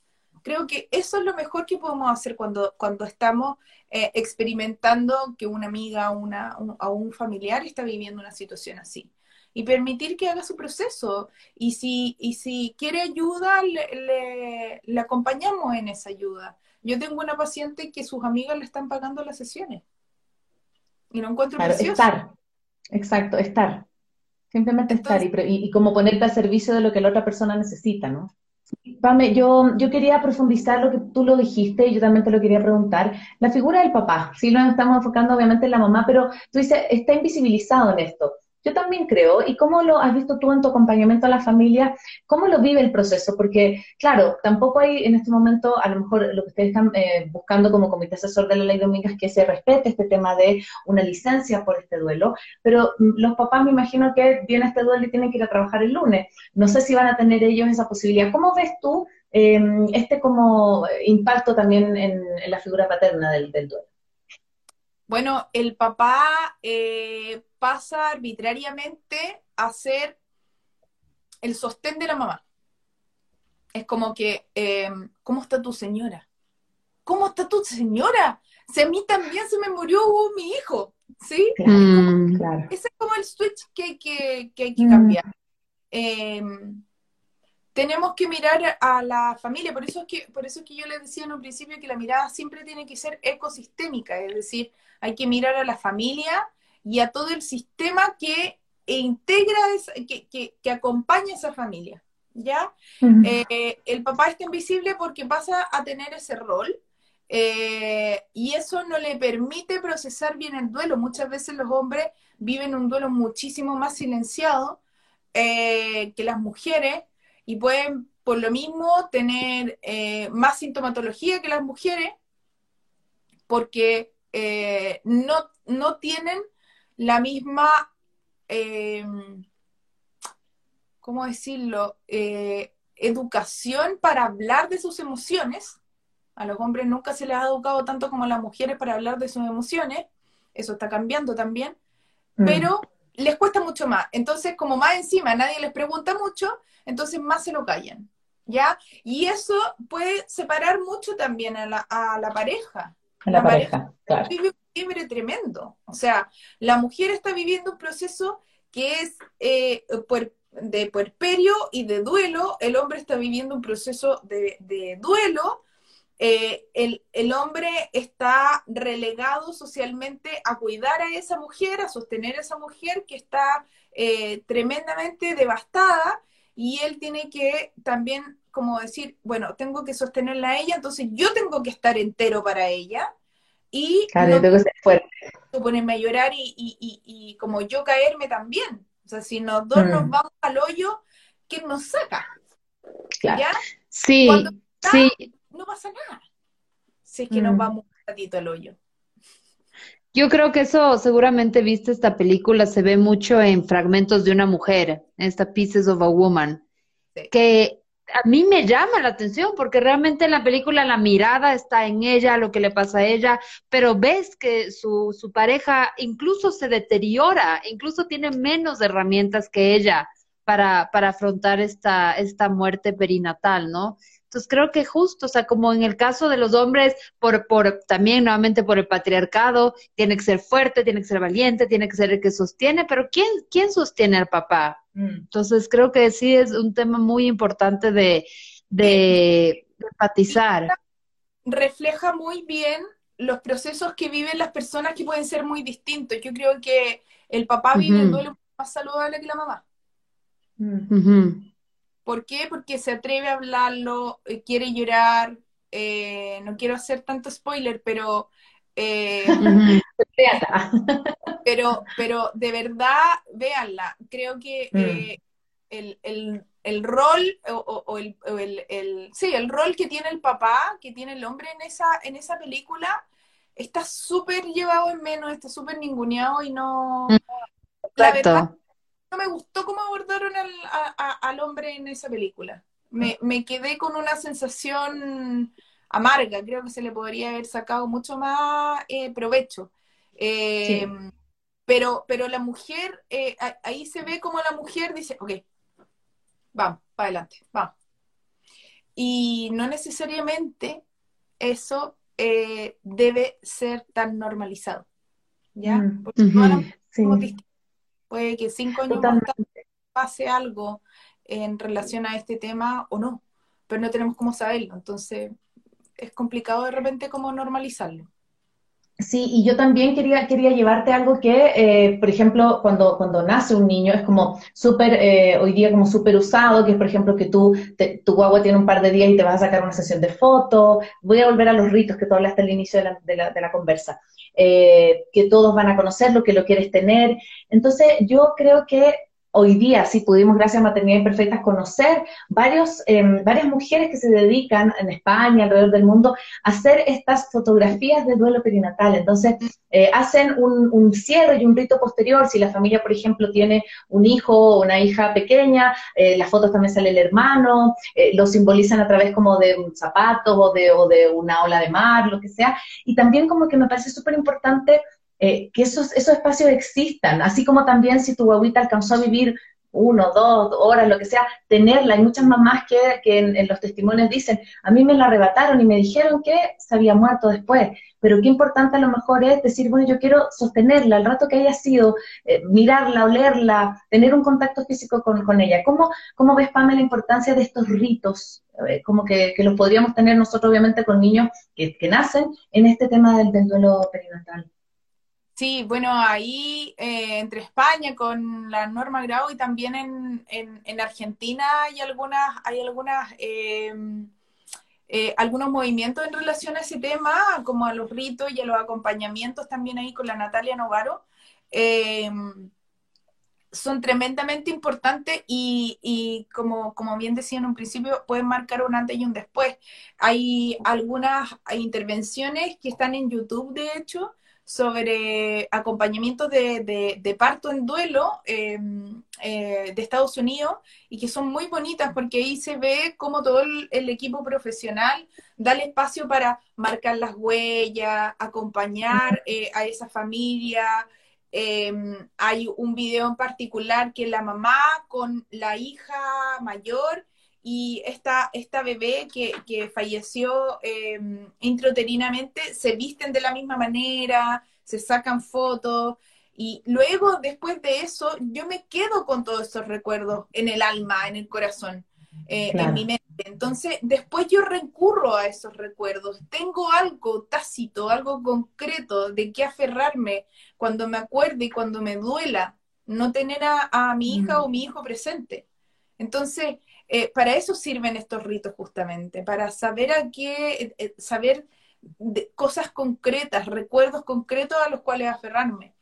Creo que eso es lo mejor que podemos hacer cuando, cuando estamos eh, experimentando que una amiga una, un, o un familiar está viviendo una situación así. Y permitir que haga su proceso. Y si, y si quiere ayuda, le, le, le acompañamos en esa ayuda. Yo tengo una paciente que sus amigas le están pagando las sesiones. Y lo encuentro Claro, precioso. estar. Exacto, estar. Simplemente estar Entonces- y, y como ponerte al servicio de lo que la otra persona necesita, ¿no? Pame, yo, yo quería profundizar lo que tú lo dijiste y yo también te lo quería preguntar. La figura del papá, sí nos estamos enfocando obviamente en la mamá, pero tú dices, está invisibilizado en esto. Yo también creo, ¿y cómo lo has visto tú en tu acompañamiento a la familia? ¿Cómo lo vive el proceso? Porque, claro, tampoco hay en este momento, a lo mejor lo que ustedes están eh, buscando como comité asesor de la ley Dominga es que se respete este tema de una licencia por este duelo, pero mm, los papás me imagino que viene este duelo y tienen que ir a trabajar el lunes. No sé si van a tener ellos esa posibilidad. ¿Cómo ves tú eh, este como impacto también en, en la figura paterna del, del duelo? Bueno, el papá eh, pasa arbitrariamente a ser el sostén de la mamá. Es como que, eh, ¿cómo está tu señora? ¿Cómo está tu señora? Si a mí también se me murió mi hijo, ¿sí? Claro, Mm. claro. Ese es como el switch que, que, que hay que Mm. cambiar. Eh, tenemos que mirar a la familia, por eso es que, por eso es que yo les decía en un principio que la mirada siempre tiene que ser ecosistémica, es decir, hay que mirar a la familia y a todo el sistema que integra, esa- que, que, que acompaña a esa familia, ¿ya? Eh, el papá está invisible porque pasa a tener ese rol eh, y eso no le permite procesar bien el duelo. Muchas veces los hombres viven un duelo muchísimo más silenciado eh, que las mujeres y pueden por lo mismo tener más sintomatología que las mujeres porque no, no tienen la misma... eh, ¿cómo decirlo? Eh, educación para hablar de sus emociones. A los hombres nunca se les ha educado tanto como a las mujeres para hablar de sus emociones. Eso está cambiando también. Mm. Pero les cuesta mucho más. Entonces, como más encima nadie les pregunta mucho, entonces más se lo callan. ¿Ya? Y eso puede separar mucho también a la, a la pareja A la la pareja, claro. Quiebre tremendo. O sea, la mujer está viviendo un proceso que es eh, de puerperio y de duelo, el hombre está viviendo un proceso de, duelo, eh, el, el hombre está relegado socialmente a cuidar a esa mujer, a sostener a esa mujer que está eh, tremendamente devastada. Y él tiene que también como decir, bueno, tengo que sostenerla a ella, entonces yo tengo que estar entero para ella y Claro, no yo tengo que ser fuerte. ponerme a llorar y, y, y, y como yo caerme también. O sea, si los dos Mm. nos vamos al hoyo, ¿quién nos saca? Claro. ¿Ya? Sí, sí, No pasa nada. Si es que nos Mm. vamos un ratito al hoyo. Yo creo que eso seguramente viste esta película, se ve mucho en Fragmentos de una mujer, esta Pieces of a Woman, Sí. que a mí me llama la atención porque realmente en la película la mirada está en ella, lo que le pasa a ella, pero ves que su, su pareja incluso se deteriora, incluso tiene menos herramientas que ella para, para afrontar esta, esta muerte perinatal, ¿no? Entonces creo que justo, o sea, como en el caso de los hombres, por, por también nuevamente por el patriarcado, tiene que ser fuerte, tiene que ser valiente, tiene que ser el que sostiene, pero ¿quién, quién sostiene al papá? Mm. Entonces creo que sí es un tema muy importante de, de, de empatizar. Refleja muy bien los procesos que viven las personas que pueden ser muy distintos. Yo creo que el papá vive el duelo más saludable que la mamá. ¿Por qué? Porque se atreve a hablarlo, eh, quiere llorar. eh, no quiero hacer tanto spoiler, pero eh. Pero, pero de verdad, véanla. Creo que Mm. eh, el, el- el rol, o, o- o el, o el- el- sí, el rol que tiene el papá, que tiene el hombre en esa, en esa película, está súper llevado en menos, está súper ninguneado y no. La verdad, no me gustó cómo abordaron al, a- a- al hombre en esa película. Me, me quedé con una sensación amarga, creo que se le podría haber sacado mucho más eh, provecho. Eh, pero, pero la mujer, eh, ahí se ve como la mujer dice, ok, vamos, para adelante, vamos. Y no necesariamente eso debe ser tan normalizado. ¿Ya? Mm, Porque Puede que cinco años más tarde pase algo en relación a este tema o no, pero no tenemos cómo saberlo. Entonces, es complicado de repente como normalizarlo. Sí, y yo también quería, quería llevarte algo que, eh, por ejemplo, cuando, cuando nace un niño es como súper, eh, hoy día como súper usado, que es por ejemplo que tú, tu guagua tiene un par de días y te vas a sacar una sesión de fotos, voy a volver a los ritos que tú hablaste al inicio de la, de la, conversa, eh, que todos van a conocerlo, que lo quieres tener. Entonces, yo creo que hoy día sí pudimos, gracias a Maternidad Imperfectas, conocer varios, em, varias mujeres que se dedican en España, alrededor del mundo, a hacer estas fotografías de duelo perinatal. Entonces, eh, hacen un, cierre y un rito posterior. Si la familia, por ejemplo, tiene un hijo o una hija pequeña, eh, las fotos también sale el hermano, eh, lo simbolizan a través como de un zapato o de, o de una ola de mar, lo que sea. Y también como que me parece súper importante eh, que esos, esos espacios existan, así como también si tu guaguita alcanzó a vivir uno, dos horas, lo que sea, tenerla. Hay muchas mamás que, que en, los testimonios dicen, a mí me la arrebataron y me dijeron que se había muerto después, pero qué importante a lo mejor es decir, bueno, yo quiero sostenerla el rato que haya sido, eh, mirarla, olerla, tener un contacto físico con, con ella. ¿Cómo, ¿Cómo, ves, Pamela, la importancia de estos ritos? Eh, como que, que, los podríamos tener nosotros, obviamente, con niños que, que nacen en este tema del, del duelo perinatal. Sí, bueno, ahí eh, entre España con la norma Grau y también en, en, Argentina hay algunas, hay algunas, em, eh, algunos movimientos en relación a ese tema, como a los ritos y a los acompañamientos también ahí con la Natalia Novaro. Em, son tremendamente importantes y, y, como, como bien decía en un principio, pueden marcar un antes y un después. Hay algunas intervenciones que están en YouTube, de hecho, sobre acompañamiento de, parto en duelo em, eh, de Estados Unidos y que son muy bonitas porque ahí se ve cómo todo el, equipo profesional da el espacio para marcar las huellas, acompañar eh, a esa familia. Em, hay un video en particular que la mamá con la hija mayor y esta, esta bebé que, falleció eh, intrauterinamente se visten de la misma manera, se sacan fotos. Y luego, después de eso, yo me quedo con todos esos recuerdos en el alma, en el corazón, eh, en mi mente. Entonces, después yo recurro a esos recuerdos. Tengo algo tácito, algo concreto de qué aferrarme cuando me acuerde y cuando me duela no tener a, mi hija o mi hijo presente. Entonces, eh, para eso sirven estos ritos justamente, para saber a qué, eh, eh, saber cosas concretas, recuerdos concretos a los cuales aferrarme.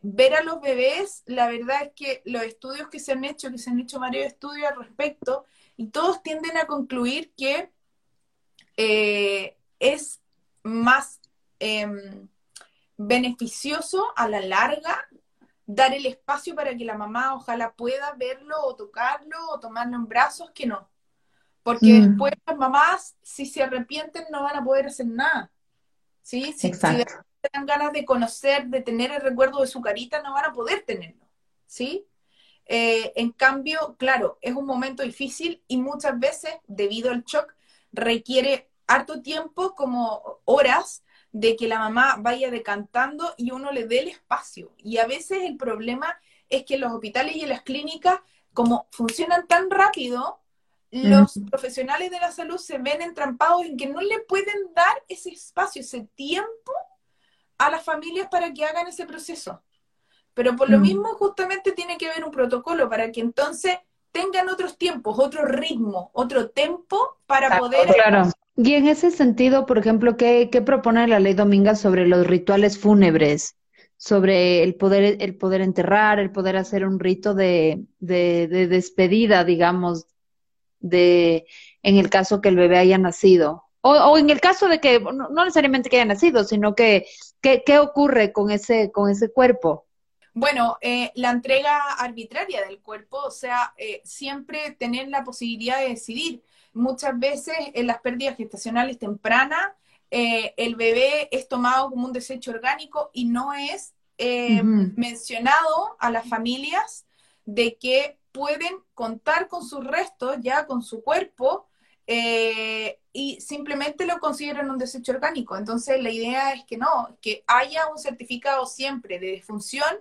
ver a los bebés, la verdad es que los estudios que se han hecho, que se han hecho varios estudios al respecto, y todos tienden a concluir que es más em, beneficioso a la larga dar el espacio para que la mamá ojalá pueda verlo o tocarlo o tomarlo en brazos, que no. Porque mm. después las mamás, si se arrepienten, no van a poder hacer nada. ¿Sí? Si, si dan ganas de conocer, de tener el recuerdo de su carita, no van a poder tenerlo. ¿Sí? Eh, en cambio, claro, es un momento difícil y muchas veces, debido al shock, requiere harto tiempo, como horas, de que la mamá vaya decantando y uno le dé el espacio. Y a veces el problema es que en los hospitales y en las clínicas, como funcionan tan rápido, los profesionales de la salud se ven entrampados en que no le pueden dar ese espacio, ese tiempo a las familias para que hagan ese proceso. Pero por lo mm. mismo justamente tiene que haber un protocolo para que entonces tengan otros tiempos, otro ritmo, otro tempo para poder... Claro. Y en ese sentido, por ejemplo, ¿qué, propone la ley Dominga sobre los rituales fúnebres? Sobre el poder, el poder enterrar, el poder hacer un rito de, de, despedida, digamos, de en el caso que el bebé haya nacido. O, o en el caso de que, no, necesariamente que haya nacido, sino que, ¿qué ocurre con ese, con ese cuerpo? Bueno, eh, la entrega arbitraria del cuerpo, o sea, eh, siempre tener la posibilidad de decidir. Muchas veces en las pérdidas gestacionales tempranas, eh, el bebé es tomado como un desecho orgánico y no es mencionado a las familias de que pueden contar con sus restos, ya con su cuerpo, y simplemente lo consideran un desecho orgánico. Entonces, la idea es que no, que haya un certificado siempre de defunción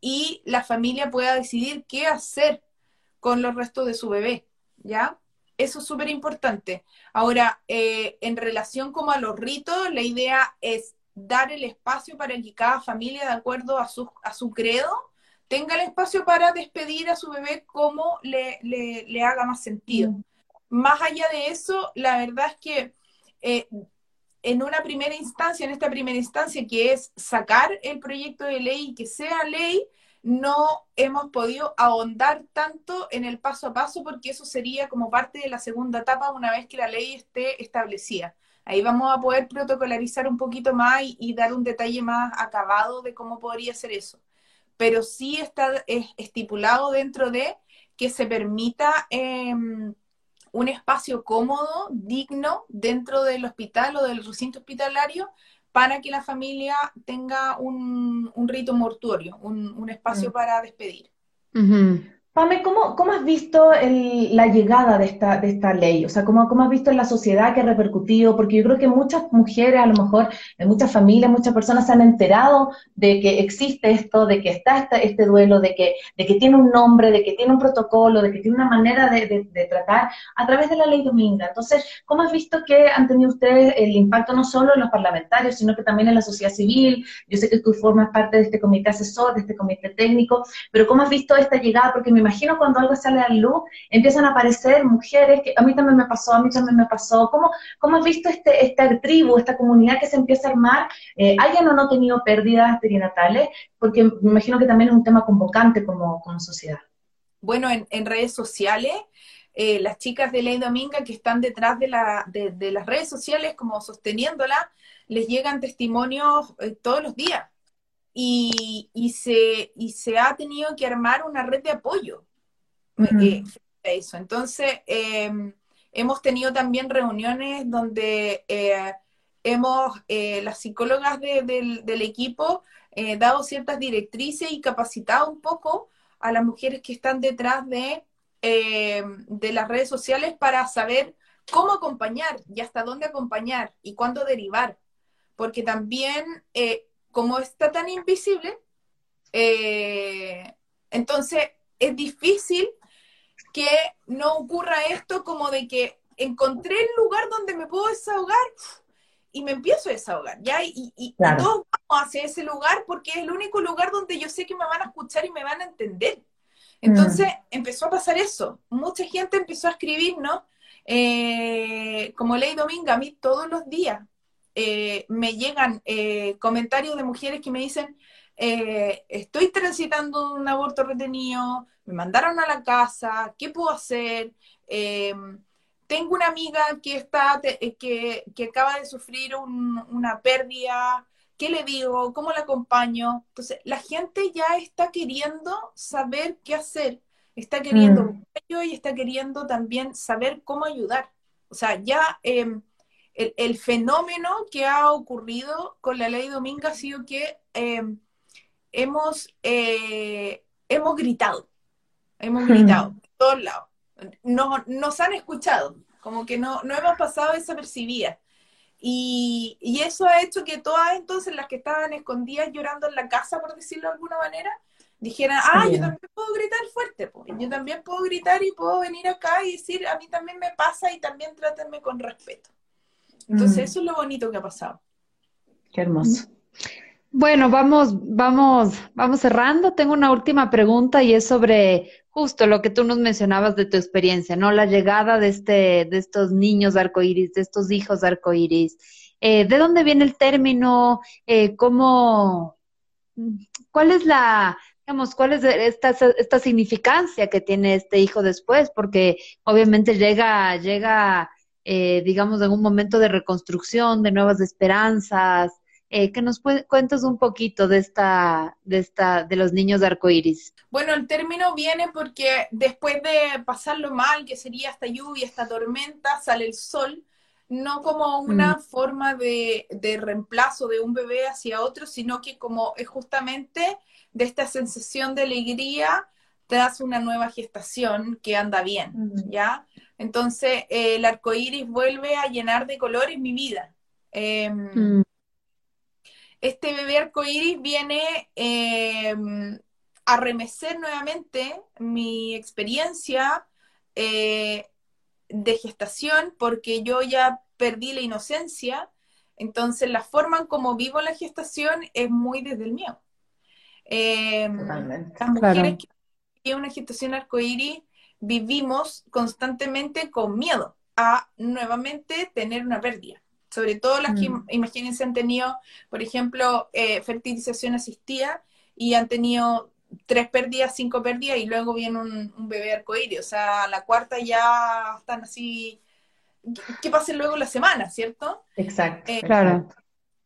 y la familia pueda decidir qué hacer con los restos de su bebé, ¿ya? Eso es súper importante. Ahora, eh, en relación como a los ritos, la idea es dar el espacio para que cada familia, de acuerdo a su, a su credo, tenga el espacio para despedir a su bebé como le, le, haga más sentido. Mm. Más allá de eso, la verdad es que eh, en una primera instancia, en esta primera instancia, que es sacar el proyecto de ley y que sea ley, no hemos podido ahondar tanto en el paso a paso porque eso sería como parte de la segunda etapa una vez que la ley esté establecida. Ahí vamos a poder protocolarizar un poquito más y, dar un detalle más acabado de cómo podría ser eso. Pero sí está estipulado dentro de que se permita em, un espacio cómodo, digno, dentro del hospital o del recinto hospitalario para que la familia tenga un, rito mortuorio, un, espacio mm. para despedir. Pame, ¿cómo, ¿cómo, has visto la llegada de esta, de esta ley? O sea, ¿cómo, ¿cómo has visto en la sociedad que ha repercutido? Porque yo creo que muchas mujeres, a lo mejor, muchas familias, muchas personas se han enterado de que existe esto, de que está este, duelo, de que, de que tiene un nombre, de que tiene un protocolo, de que tiene una manera de, de, tratar a través de la ley Dominga. Entonces, ¿cómo has visto que han tenido ustedes el impacto no solo en los parlamentarios, sino que también en la sociedad civil? Yo sé que tú formas parte de este comité asesor, de este comité técnico, pero ¿cómo has visto esta llegada? Porque me imagino cuando algo sale a luz, empiezan a aparecer mujeres, que a mí también me pasó, a mí también me pasó. ¿Cómo, cómo has visto este, esta tribu, esta comunidad que se empieza a armar? Eh, ¿Hayan o no tenido pérdidas perinatales? Porque me imagino que también es un tema convocante como, como sociedad. Bueno, en, redes sociales, eh, las chicas de Ley Dominga que están detrás de, la, de, las redes sociales como sosteniéndola, les llegan testimonios eh, todos los días. Y, y, se, y se ha tenido que armar una red de apoyo. Eh, eso. Entonces, em, hemos tenido también reuniones donde eh, hemos, las psicólogas del, equipo, dado ciertas directrices y capacitado un poco a las mujeres que están detrás de, de las redes sociales para saber cómo acompañar y hasta dónde acompañar y cuándo derivar. Porque también, como está tan invisible, entonces es difícil que no ocurra esto como de que encontré el lugar donde me puedo desahogar y me empiezo a desahogar, ¿ya? Y, y, todos vamos hacia ese lugar porque es el único lugar donde yo sé que me van a escuchar y me van a entender. Entonces mm. empezó a pasar eso. Mucha gente empezó a escribir, ¿no? Eh, como Ley Dominga, a mí todos los días eh, me llegan eh, comentarios de mujeres que me dicen, estoy transitando un aborto retenido, me mandaron a la casa, ¿qué puedo hacer? Em, tengo una amiga que, está, eh, que, que acaba de sufrir una pérdida, ¿qué le digo? ¿Cómo la acompaño? Entonces, la gente ya está queriendo saber qué hacer, está queriendo mm. y está queriendo también saber cómo ayudar. O sea, ya em, el, fenómeno que ha ocurrido con la ley Dominga ha sido que em, hemos, eh, hemos gritado. Hemos gritado, de todos lados. No, nos han escuchado, como que no, no hemos pasado desapercibida. Y, y eso ha hecho que todas entonces las que estaban escondidas llorando en la casa, por decirlo de alguna manera, dijeran, ah, yo también puedo gritar fuerte, pues. yo también puedo gritar y puedo venir acá y decir, a mí también me pasa y también trátenme con respeto. Entonces, mm. eso es lo bonito que ha pasado. Qué hermoso. Bueno, vamos, vamos, vamos cerrando. Tengo una última pregunta y es sobre justo lo que tú nos mencionabas de tu experiencia, ¿no? La llegada de este, de estos niños arcoíris, de estos hijos arcoíris. Eh, ¿De dónde viene el término? Eh, ¿Cómo, cuál es la, digamos, cuál es esta, esta significancia que tiene este hijo después? Porque obviamente llega, llega, eh, digamos, en un momento de reconstrucción, de nuevas esperanzas, Eh, que nos cuentes un poquito de esta, de esta, de los niños de arcoíris. Bueno, el término viene porque después de pasarlo mal, que sería esta lluvia, esta tormenta, sale el sol, no como una mm. forma de, de, reemplazo de un bebé hacia otro, sino que como es justamente de esta sensación de alegría tras una nueva gestación que anda bien. ¿ya? Entonces, eh, el arco iris vuelve a llenar de colores mi vida. Em, mm. Este bebé arco iris viene em, a remecer nuevamente mi experiencia eh, de gestación porque yo ya perdí la inocencia. Entonces, la forma en como vivo la gestación es muy desde el miedo. Em, las mujeres que una gestación arcoíris vivimos constantemente con miedo a nuevamente tener una pérdida. Sobre todo las que, mm. imagínense, han tenido, por ejemplo, eh, fertilización asistida y han tenido tres pérdidas, cinco pérdidas y luego viene un, bebé arcoíris. O sea, la cuarta ya están así. ¿Qué pasa luego la semana, cierto? Exacto. Eh, claro.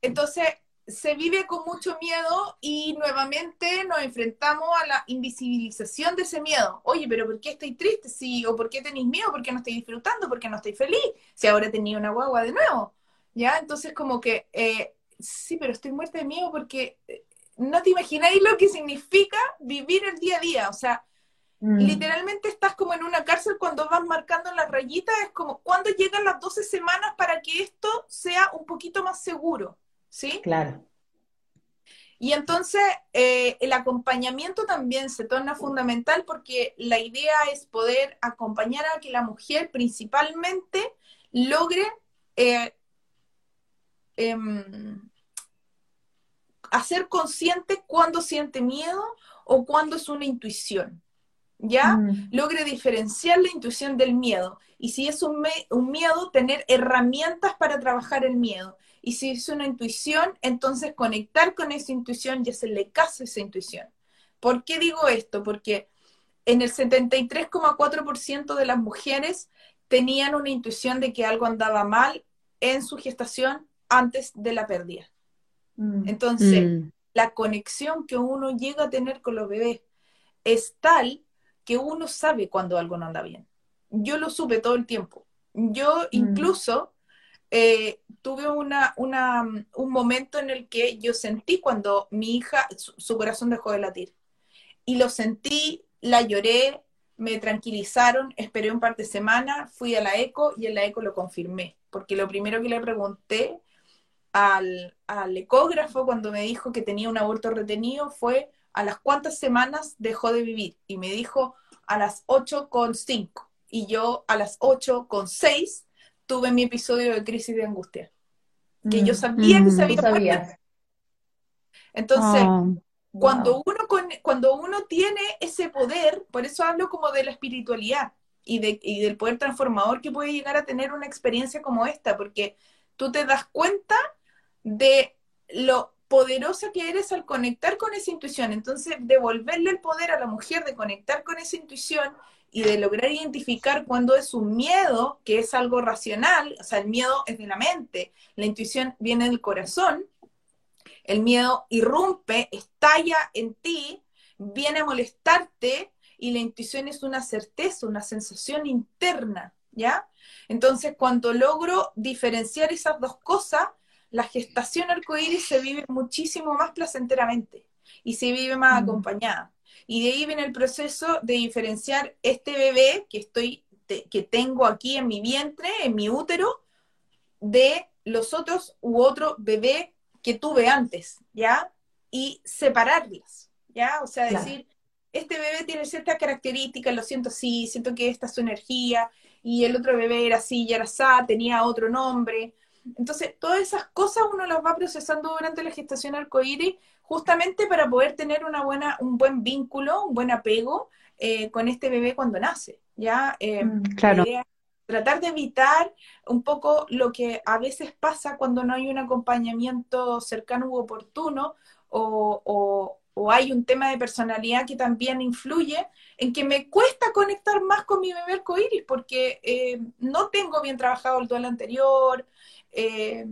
Entonces, se vive con mucho miedo y nuevamente nos enfrentamos a la invisibilización de ese miedo. Oye, pero ¿por qué estoy triste? Sí, o ¿por qué tenéis miedo? ¿Por qué no estoy disfrutando? ¿Por qué no estoy feliz? Si ahora tenía una guagua de nuevo. ¿Ya? Entonces como que, eh, sí, pero estoy muerta de miedo porque eh, no te imagináis lo que significa vivir el día a día. O sea, mm. literalmente estás como en una cárcel cuando vas marcando las rayitas. Es como, ¿cuándo llegan las 12 semanas para que esto sea un poquito más seguro? ¿Sí? Claro. Y entonces eh, el acompañamiento también se torna fundamental porque la idea es poder acompañar a que la mujer principalmente logre eh, em, hacer consciente cuando siente miedo o cuando es una intuición. ¿Ya? Mm. Logre diferenciar la intuición del miedo. Y si es un, un miedo, tener herramientas para trabajar el miedo. Y si es una intuición, entonces conectar con esa intuición y hacerle caso a esa intuición. ¿Por qué digo esto? Porque en el 73,4% de las mujeres tenían una intuición de que algo andaba mal en su gestación antes de la pérdida. Mm. Entonces, mm. la conexión que uno llega a tener con los bebés es tal que uno sabe cuando algo no anda bien. Yo lo supe todo el tiempo. Yo mm. incluso eh, tuve una, un momento en el que yo sentí cuando mi hija, su, corazón dejó de latir. Y lo sentí, la lloré, me tranquilizaron, esperé un par de semanas, fui a la eco y en la eco lo confirmé, porque lo primero que le pregunté al, al ecógrafo cuando me dijo que tenía un aborto retenido fue a las cuántas semanas dejó de vivir y me dijo a las 8,5 y yo a las 8,6 tuve mi episodio de crisis de angustia. Que yo mm. sabía que se había sabía. Entonces, ah, cuando, uno cuando uno tiene ese poder, por eso hablo como de la espiritualidad y, de, y del poder transformador que puede llegar a tener una experiencia como esta, porque tú te das cuenta de lo poderosa que eres al conectar con esa intuición. Entonces, devolverle el poder a la mujer de conectar con esa intuición y de lograr identificar cuando es un miedo, que es algo racional, o sea, el miedo es de la mente, la intuición viene del corazón, el miedo irrumpe, estalla en ti, viene a molestarte y la intuición es una certeza, una sensación interna, ¿ya? Entonces, cuando logro diferenciar esas dos cosas, la gestación arcoíris se vive muchísimo más placenteramente y se vive más mm. acompañada. Y de ahí viene el proceso de diferenciar este bebé que estoy, que tengo aquí en mi vientre, en mi útero, de los otros u otro bebé que tuve antes, ¿ya? Y separarlas, ¿ya? O sea, decir, este bebé tiene ciertas características, lo siento así, siento que esta es su energía, y el otro bebé era así, ya era así, tenía otro nombre. Entonces, todas esas cosas uno las va procesando durante la gestación arcoíris justamente para poder tener una buena, un buen vínculo, un buen apego eh, con este bebé cuando nace. ¿ya? Eh, mm, claro. tratar de evitar un poco lo que a veces pasa cuando no hay un acompañamiento cercano u oportuno o, o hay un tema de personalidad que también influye en que me cuesta conectar más con mi bebé arcoíris porque eh, no tengo bien trabajado el duelo anterior, eh,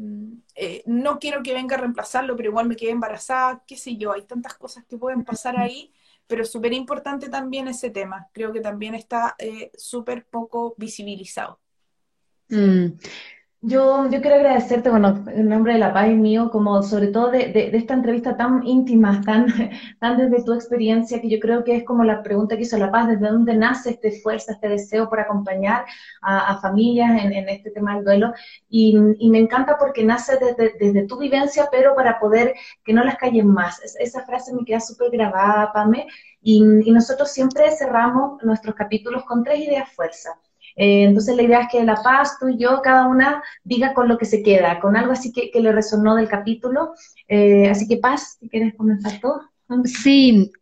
eh, no quiero que venga a reemplazarlo, pero igual me quedé embarazada, qué sé yo, hay tantas cosas que pueden pasar ahí, pero súper importante también ese tema, creo que también está súper poco visibilizado. Mm. Yo, yo quiero agradecerte, bueno, en nombre de la paz y mío, como sobre todo de, esta entrevista tan íntima, tan, [LAUGHS] tan desde tu experiencia, que yo creo que es como la pregunta que hizo la paz, ¿desde dónde nace este fuerza, este deseo por acompañar a, familias en, en, este tema del duelo? Y, y me encanta porque nace desde, desde, tu vivencia, pero para poder que no las callen más. esa frase me queda súper grabada, Pame, y, y nosotros siempre cerramos nuestros capítulos con tres ideas fuerza. Eh, entonces la idea es que La Paz, tú y yo, cada una diga con lo que se queda, con algo así que, le resonó del capítulo. Eh, así que Paz, si quieres comenzar tú. Sí,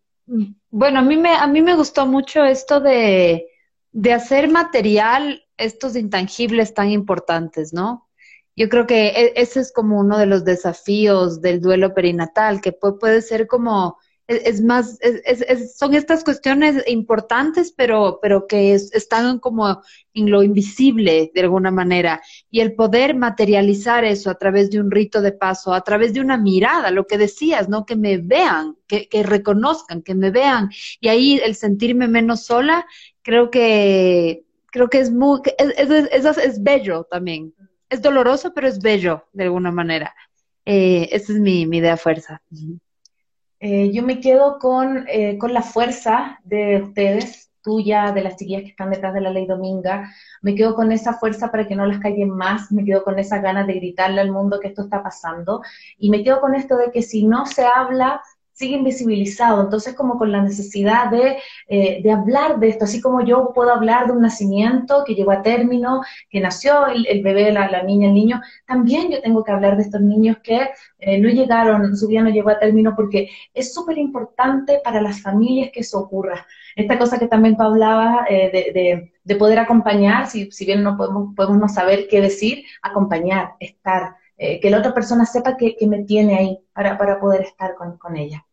bueno, a mí me, a mí me gustó mucho esto de, de hacer material estos intangibles tan importantes, ¿no? Yo creo que e, ese es como uno de los desafíos del duelo perinatal, que puede ser como es, más, es, son estas cuestiones importantes, pero, pero que están como en lo invisible de alguna manera. Y el poder materializar eso a través de un rito de paso, a través de una mirada, lo que decías, ¿no? Que me vean, que, reconozcan, que me vean. Y ahí el sentirme menos sola, creo que, creo que es muy, es, es, bello también. Es doloroso, pero es bello de alguna manera. Eh, esa es mi, mi idea fuerza. Eh, yo me quedo con, eh, con la fuerza de ustedes, tuya, de las chiquillas que están detrás de la ley Dominga. Me quedo con esa fuerza para que no las callen más, me quedo con esa ganas de gritarle al mundo que esto está pasando. Y me quedo con esto de que si no se habla, sigue invisibilizado, entonces como con la necesidad de, eh, de, hablar de esto, así como yo puedo hablar de un nacimiento que llegó a término, que nació el, el bebé, la, la, niña, el niño, también yo tengo que hablar de estos niños que eh, no llegaron, su vida no llegó a término, porque es súper importante para las familias que eso ocurra. Esta cosa que también tú hablabas eh, de, de, de, poder acompañar, si, si bien no podemos, podemos no saber qué decir, acompañar, estar. Que la otra persona sepa que, que me tiene ahí para, para poder estar con, con ella.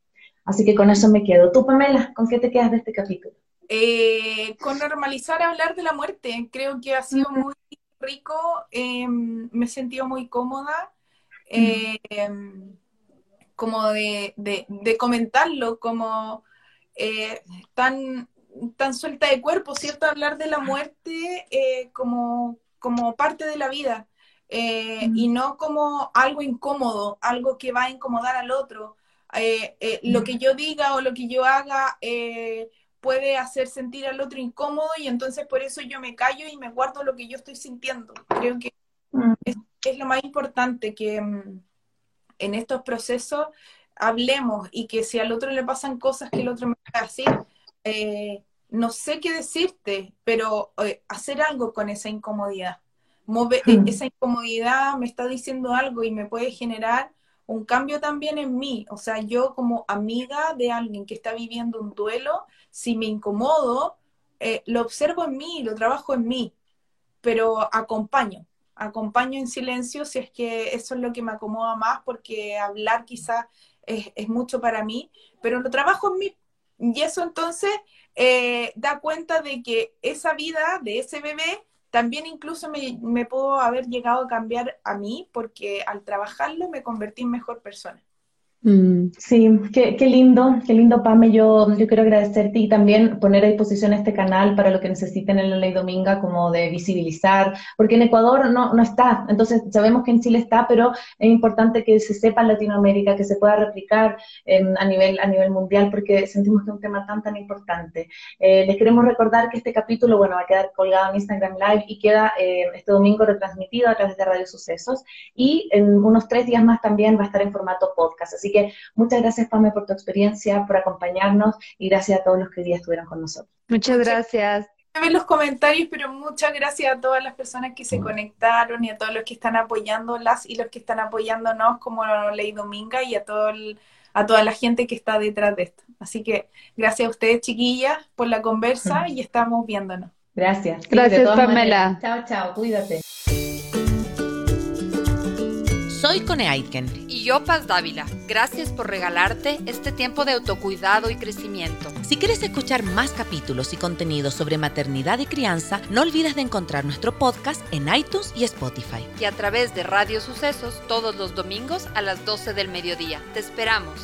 Así que con eso me quedo. Tú, Pamela, ¿con qué te quedas de este capítulo? Eh, con normalizar hablar de la muerte. Creo que ha sido muy rico. Em, me he sentido muy cómoda. Em, como de, comentarlo, como eh, tan, tan suelta de cuerpo, ¿cierto? Hablar de la muerte eh, como, como parte de la vida. Y no como algo incómodo, algo que va a incomodar al otro, eh, eh, lo que yo diga o lo que yo haga eh, puede hacer sentir al otro incómodo y entonces por eso yo me callo y me guardo lo que yo estoy sintiendo. Creo que mm. es, lo más importante que mm, en estos procesos hablemos y que si al otro le pasan cosas que el otro me va a decir, no sé qué decirte, pero hacer algo con esa incomodidad. Mm. esa incomodidad me está diciendo algo y me puede generar un cambio también en mí. O sea, yo como amiga de alguien que está viviendo un duelo, si me incomodo, eh, lo observo en mí, lo trabajo en mí, pero acompaño, acompaño en silencio si es que eso es lo que me acomoda más, porque hablar quizás es, mucho para mí, pero lo trabajo en mí. Y eso entonces eh, da cuenta de que esa vida de ese bebé también incluso me, me puedo haber llegado a cambiar a mí porque al trabajarlo me convertí en mejor persona. Mm, sí, qué, qué, lindo, qué lindo, Pame. Yo, yo quiero agradecerte y también poner a disposición este canal para lo que necesiten en la Ley Dominga, como de visibilizar, porque en Ecuador no, no está, entonces sabemos que en Chile está, pero es importante que se sepa en Latinoamérica, que se pueda replicar a, nivel, a nivel mundial, porque sentimos que es un tema tan, tan importante. Eh, les queremos recordar que este capítulo, bueno, va a quedar colgado en Instagram Live y queda eh, este domingo retransmitido a través de Radio Sucesos y en unos tres días más también va a estar en formato podcast. Así que muchas gracias, Pame, por tu experiencia, por acompañarnos y gracias a todos los que hoy día estuvieron con nosotros. Muchas gracias. ver los comentarios, pero muchas gracias a todas las personas que se conectaron y a todos los que están apoyándolas y los que están apoyándonos como Ley Dominga y a todo a toda la gente que está detrás de esto. Así que gracias a ustedes, chiquillas, por la conversa y estamos viéndonos. Gracias. Gracias, Pamela. Chao, chao, cuídate. Soy Cone Aitken. Y yo, Paz Dávila. Gracias por regalarte este tiempo de autocuidado y crecimiento. Si quieres escuchar más capítulos y contenidos sobre maternidad y crianza, no olvides de encontrar nuestro podcast en iTunes y Spotify. Y a través de Radio Sucesos todos los domingos a las 12 del mediodía. Te esperamos.